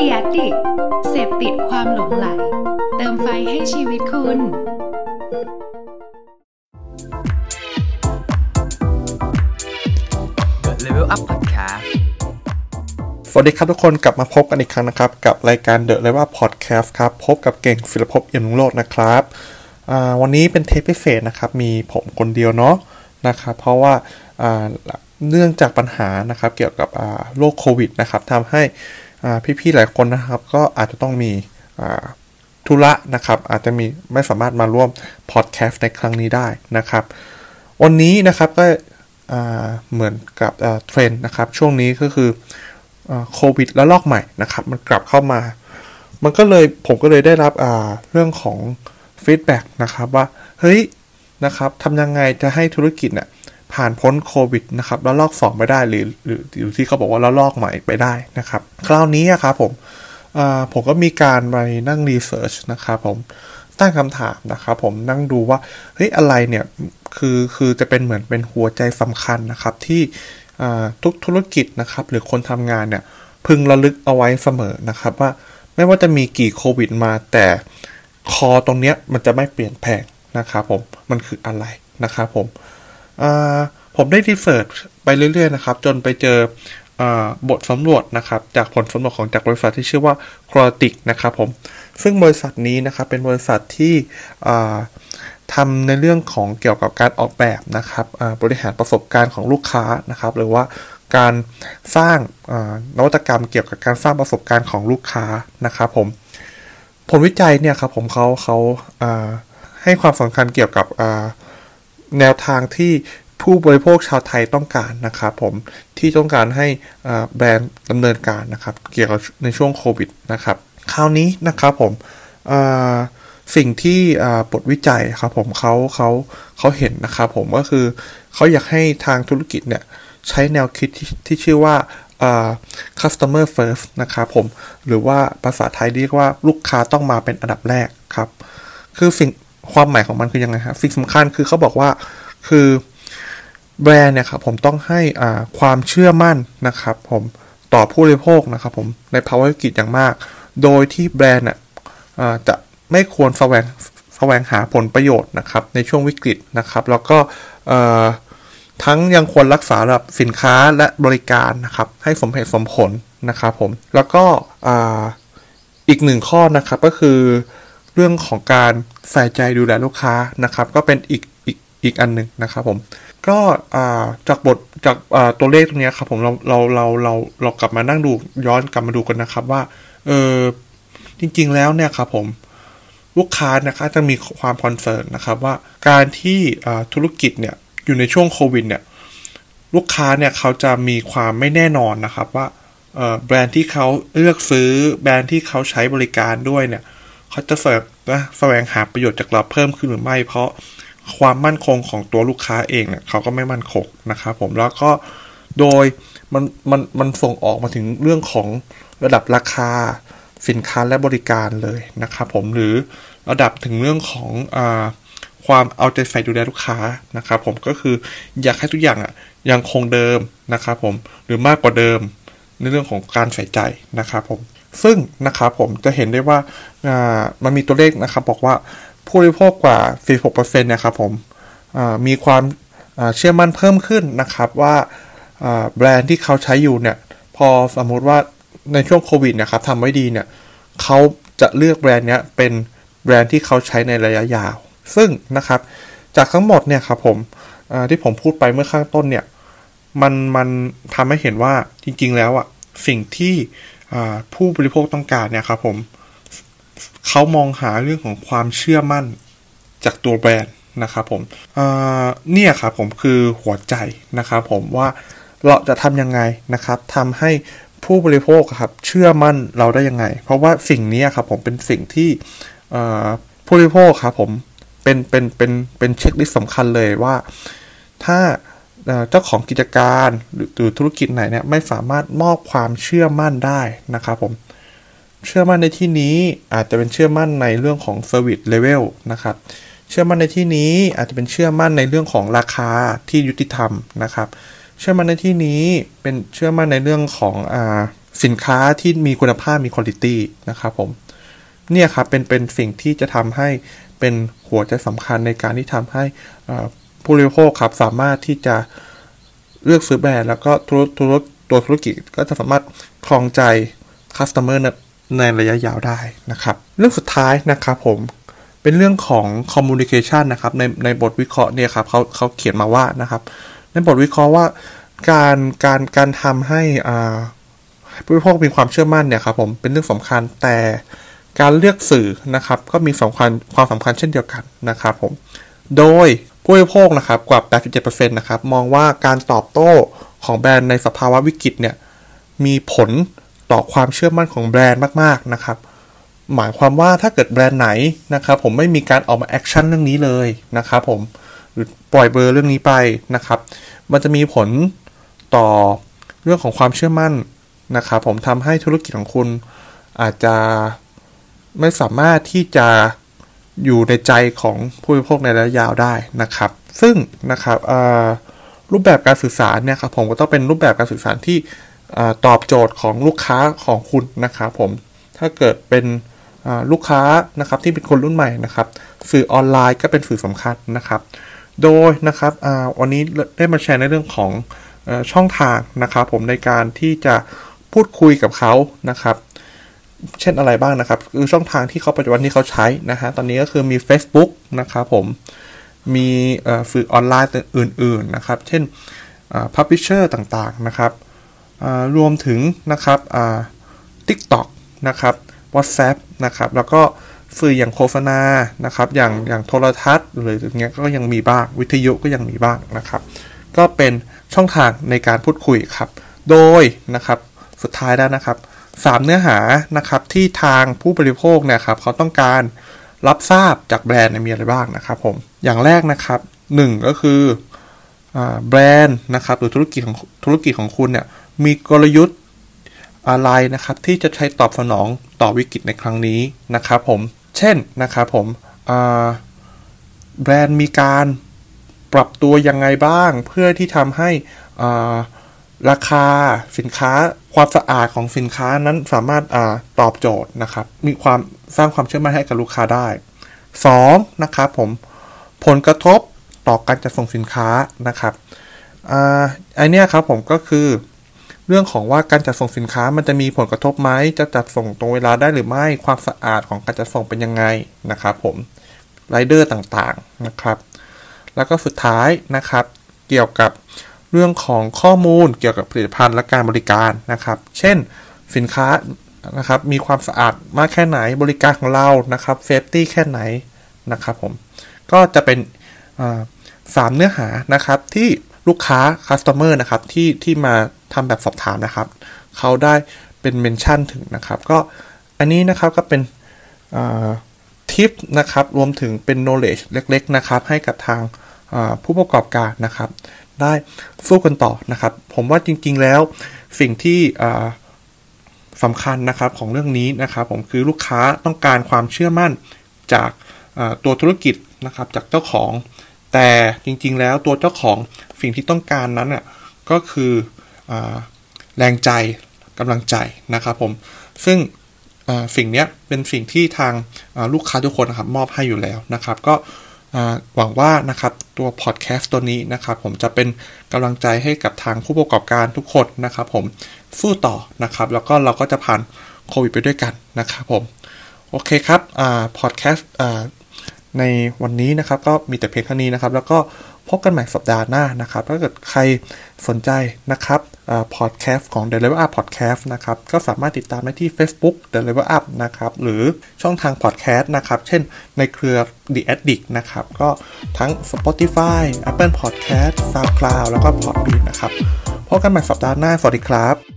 ดียดิกเสพติดความหลงไหล เติมไฟให้ชีวิตคุณ Level Up Podcast สวัสดีครับทุกคนกลับมาพบกันอีกครั้งนะครับ กับรายการ The Level Up Podcast ครับ พบกับเก่งศิลปภพเอี่ยมลุงโลดนะครับอ่าวันนี้เป็นเทปพิเศษนะครับ มีผมคนเดียวเนาะนะครับ เพราะว่าอ่าเนื่องจากปัญหานะครับเกี่ยวกับอ่าโรคโควิดนะครับทำให้อ่า พี่ๆหลายคนนะครับก็อาจจะต้องมีธุระนะครับ อาจจะมีไม่สามารถมาร่วมพอดแคสต์ในครั้งนี้ได้นะครับ วันนี้นะครับก็เหมือนกับเทรนด์นะครับ ช่วงนี้ก็คือโควิดระลอกใหม่นะครับ มันกลับเข้ามา มันก็เลยผมก็เลยได้รับเรื่องของ feedback นะครับว่า เฮ้ยนะครับทำยังไงจะให้ธุรกิจเนี่ย ผ่านพ้นโควิดนะครับแล้วลอกสองไปได้หรือหรือหรือที่เขาบอกว่าแล้วลอกใหม่ไปได้นะครับ คราวนี้อะครับผมผมก็มีการไปนั่งรีเสิร์ชนะครับผมตั้งคำถามนะครับผมนั่งดูว่าเฮ้ยอะไรเนี่ยคือคือจะเป็นเหมือนเป็นหัวใจสำคัญนะครับที่ทุกธุรกิจนะครับ หรือคนทำงานเนี่ยพึงระลึกเอาไว้เสมอนะครับว่าไม่ว่าจะมีกี่โควิดมาแต่คอตรงเนี้ยมันจะไม่เปลี่ยนแปลงนะครับผมมันคืออะไรนะครับผม ผมได้รีเสิร์ชไปเรื่อย ๆ นะครับ จนไปเจอบทสำรวจนะครับ จากผลสำรวจของจากบริษัทที่ชื่อว่า c r o t i c นะครับผม ซึ่งบริษัทนี้นะครับเป็นบริษัทที่ทำในเรื่องของเกี่ยวกับการออกแบบนะครับบริหารประสบการณ์ของลูกค้านะครับ หรือว่าการสร้างนวัตกรรมเกี่ยวกับการสร้างประสบการณ์ของลูกค้านะครับผมผลวิจัยเนี่ยครับผมเขาเขาาให้ความสำคัญเกี่ยวกับ แนวทางที่ผู้บริโภคชาวไทยต้องการนะครับผมที่ต้องการให้แบรนด์ดำเนินการนะครับ เกี่ยวกับในช่วงโควิดนะครับ คราวนี้นะครับผมสิ่งที่บทวิจัยครับผมเขาเขาเขาเห็นนะครับผมก็คือเขาอยากให้ทางธุรกิจเนี่ยใช้แนวคิดที่ที่ชื่อว่า customer first นะครับผม หรือว่าภาษาไทยเรียกว่าลูกค้าต้องมาเป็นอันดับแรกครับ คือสิ่ง ความหมายของมันคือยังไงครับสิ่งสำคัญคือเขาบอกว่าคือแบรนด์เนี่ยครับผมต้องให้อ่าความเชื่อมั่นนะครับ ผมต่อผู้บริโภคนะครับผมในภาวะวิกฤตอย่างมาก โดยที่แบรนด์น่ะอ่าจะไม่ควรแสวงแสวงหาผลประโยชน์นะครับในช่วงวิกฤตนะครับ แล้วก็อ่อทั้งยังควรรักษาระดับสินค้าและบริการนะครับ ให้สมเหตุสมผลนะครับผมแล้วก็อ่าอีกหนึ่งข้อนะครับก็คือ เรื่องของการใส่ใจดูแลลูกค้านะครับ ก็เป็นอีกอีกอีกอันหนึ่งนะครับผมก็จากบทจากาตัวเลขตรงนี้ครับผมเราเราเราเราเรากลับมานั่งดูย้อนกลับมาดูกันนะครับว่าเออจริง ๆ แล้วเนี่ยครับผมลูกค้านะครับจะมีความ concern นะครับว่าการที่ธุรกิจเนี่ยอยู่ในช่วงโควิดเนี่ยลูกค้าเนี่ยเขาจะมีความไม่แน่นอนนะครับว่าแบรนด์ที่เขาเลือกซื้อแบรนด์ที่เขาใช้บริการด้วยเนี่ย เขาจะเสิร์ฟนะแสวงหาประโยชน์จากเราเพิ่มขึ้นหรือไม่ เพราะความมั่นคงของตัวลูกค้าเองเนี่ยเขาก็ไม่มั่นคงนะครับผมแล้วก็โดยมันมันมันส่งออกมาถึงเรื่องของระดับราคาสินค้าและบริการเลยนะครับผมหรือระดับถึงเรื่องของอ่าความเอาใจใส่ดูแลลูกค้านะครับผมก็คืออยากให้ทุกอย่างอะยังคงเดิมนะครับผมหรือมากกว่าเดิมในเรื่องของการใส่ใจนะครับผม ซึ่งนะครับผมจะเห็นได้ว่ามันมีตัวเลขนะครับ บอกว่าผู้บริโภคกว่า 46%เนี่ยครับผมมีความเชื่อมั่นเพิ่มขึ้นนะครับว่าแบรนด์ที่เขาใช้อยู่เนี่ย พอสมมุติว่าในช่วงโควิดนะครับทำไว้ดีเนี่ยเขาจะเลือกแบรนด์เนี้ยเป็นแบรนด์ที่เขาใช้ในระยะยาว ซึ่งนะครับ จากทั้งหมดเนี่ยครับผมที่ผมพูดไปเมื่อข้างต้นเนี่ย มันมันทำให้เห็นว่าจริง ๆ แล้วอะสิ่งที่ ผู้บริโภคต้องการเนี่ยครับผมเขามองหาเรื่องของความเชื่อมั่นจากตัวแบรนด์นะครับผมเนี่ยครับผมคือหัวใจนะครับผมว่าเราจะทำยังไงนะครับทำให้ผู้บริโภคครับเชื่อมั่นเราได้ยังไง เพราะว่าสิ่งนี้ครับผมเป็นสิ่งที่ผู้บริโภคครับผมเป็นเป็นเป็นเป็นเช็คลิสต์สำคัญเลยว่า ถ้า เจ้าของกิจการหรือธุรกิจไหนเนี่ยไม่สามารถมอบความเชื่อมั่นได้นะครับผมเชื่อมั่นในที่นี้อาจจะเป็นเชื่อมั่นในเรื่องของ Service Level นะครับ เชื่อมั่นในที่นี้อาจจะเป็นเชื่อมั่นในเรื่องของราคาที่ยุติธรรมนะครับ เชื่อมั่นในที่นี้เป็นเชื่อมั่นในเรื่องของอสินค้าที่มีคุณภาพมีคุณภาพนะครับผมเนี่ยครับเป็นเป็นสิ่งที่จะทำให้เป็นหัวใจสำคัญในการที่ทำให้ ผู้บริโภคครับสามารถที่จะเลือกซื้อแบรนด์แล้วก็ธุรธุรตัวธุรกิจก็จะสามารถครองใจคัสเตอร์ในระยะยาวได้นะครับ เรื่องสุดท้ายนะครับผมเป็นเรื่องของ communication นะครับในในบทวิเคราะห์เนี่ยครับเขาเขาเขียนมาว่านะครับในบทวิเคราะห์ว่าการการการทำให้อ่าผู้บริโภคมีความเชื่อมั่นเนี่ยครับผมเป็นเรื่องสำคัญแต่การเลือกสื่อนะครับ ก็มีสำคัญความสำคัญเช่นเดียวกันนะครับผมโดย ผู้บริโภคนะครับกว่า 87%นะครับมองว่าการตอบโต้ของแบรนด์ในสภาวะวิกฤตเนี่ยมีผลต่อความเชื่อมั่นของแบรนด์มากๆนะครับ หมายความว่าถ้าเกิดแบรนด์ไหนนะครับผมไม่มีการออกมา action เรื่องนี้เลยนะครับผมหรือปล่อยเบลอเรื่องนี้ไปนะครับ มันจะมีผลต่อเรื่องของความเชื่อมั่นนะครับผมทำให้ธุรกิจของคุณอาจจะไม่สามารถที่จะ อยู่ในใจของผู้บริโภคในระยะยาวได้นะครับ ซึ่งนะครับรูปแบบการสื่อสารเนี่ยครับผมก็ต้องเป็นรูปแบบการสื่อสารที่ตอบโจทย์ของลูกค้าของคุณนะครับผมถ้าเกิดเป็นลูกค้านะครับที่เป็นคนรุ่นใหม่นะครับ สื่อออนไลน์ก็เป็นสื่อสำคัญนะครับ โดยนะครับวันนี้ได้มาแชร์ในเรื่องของช่องทางนะครับ ผมในการที่จะพูดคุยกับเขานะครับ เช่นอะไรบ้างนะครับ คือช่องทางที่เขาปัจจุบันที่เขาใช้นะฮะตอนนี้ก็คือมี Facebook นะครับผมมีสื่อออนไลน์อื่น ๆนะครับ เช่น publisher ต่างๆนะครับรวมถึงนะครับ TikTok นะครับ WhatsApp นะครับ แล้วก็สื่ออย่างโฆษณานะครับ อย่างอย่างโทรทัศน์หรืออย่างเงี้ยก็ยังมีบ้าง วิทยุก็ยังมีบ้างนะครับ ก็เป็นช่องทางในการพูดคุยครับ โดยนะครับ สุดท้ายแล้วนะครับ สามเนื้อหานะครับที่ทางผู้บริโภคเนี่ยครับเขาต้องการรับทราบจากแบรนด์มีอะไรบ้างนะครับผมอย่างแรกนะครับหนึ่งก็คือแบรนด์นะครับหรือธุรกิจของธุรกิจของคุณเนี่ยมีกลยุทธ์อะไรนะครับที่จะใช้ตอบสนองต่อวิกฤตในครั้งนี้นะครับผมเช่นนะครับผมแบรนด์มีการปรับตัวยังไงบ้าง เพื่อที่ทำให้ราคาสินค้า ความสะอาดของสินค้านั้นสามารถอตอบโจทย์นะครับ มีความสร้างความเชื่อมั่นให้กับลูกค้าได้ 2. นะครับผมผลกระทบต่อการจัดส่งสินค้านะครับอ่าไอเนี้ยครับผมก็คือ เรื่องของว่าการจัดส่งสินค้ามันจะมีผลกระทบไหมจะจัดส่งตรงเวลาได้หรือไม่ความสะอาดของการจัดส่งเป็นยังไงนะครับผมไรเดอร์ต่างๆนะครับ แล้วก็สุดท้ายนะครับ เกี่ยวกับ เรื่องของข้อมูลเกี่ยวกับผลิตภัณฑ์และการบริการนะครับ เช่นสินค้านะครับมีความสะอาดมากแค่ไหนบริการของเรานะครับ safety แค่ไหนนะครับผมก็จะเป็นสามเนื้อหานะครับที่ลูกค้า customer นะครับที่ที่มาทำแบบสอบถามนะครับ เขาได้เป็นเมนชั่นถึงนะครับ ก็อันนี้นะครับก็เป็นทิปนะครับรวมถึงเป็น knowledge เล็ก ๆ นะครับ ให้กับทางผู้ประกอบการนะครับ ได้สู้กันต่อนะครับ ผมว่าจริง ๆ แล้วสิ่งที่สำคัญนะครับของเรื่องนี้นะครับ ผมคือลูกค้าต้องการความเชื่อมั่นจากตัวธุรกิจนะครับจากเจ้าของ แต่จริง ๆ แล้วตัวเจ้าของสิ่งที่ต้องการนั้นอะก็คือแรงใจกำลังใจนะครับผมซึ่งสิ่งนี้เป็นสิ่งที่ทางลูกค้าทุกคนนะครับมอบให้อยู่แล้วนะครับ ก็ หวังว่านะครับตัวพอดแคสต์ตัวนี้นะครับผมจะเป็นกำลังใจให้กับทางผู้ประกอบการทุกคนนะครับผมสู้ต่อนะครับ แล้วก็เราก็จะผ่านโควิดไปด้วยกันนะครับผม โอเคครับพอดแคสต์ ในวันนี้นะครับก็มีแต่เพียงเท่านี้นะครับ แล้วก็พบกันใหม่สัปดาห์หน้านะครับ ถ้าเกิดใครสนใจนะครับพอดแคสต์ของ The Level Up Podcast นะครับ ก็สามารถติดตามได้ที่ Facebook The Level Up นะครับ หรือช่องทางพอดแคสต์นะครับ เช่นในเครือ The Addict นะครับ ก็ทั้ง Spotify Apple Podcast SoundCloud แล้วก็ Podbean นะครับ พบกันใหม่สัปดาห์หน้า สวัสดีครับ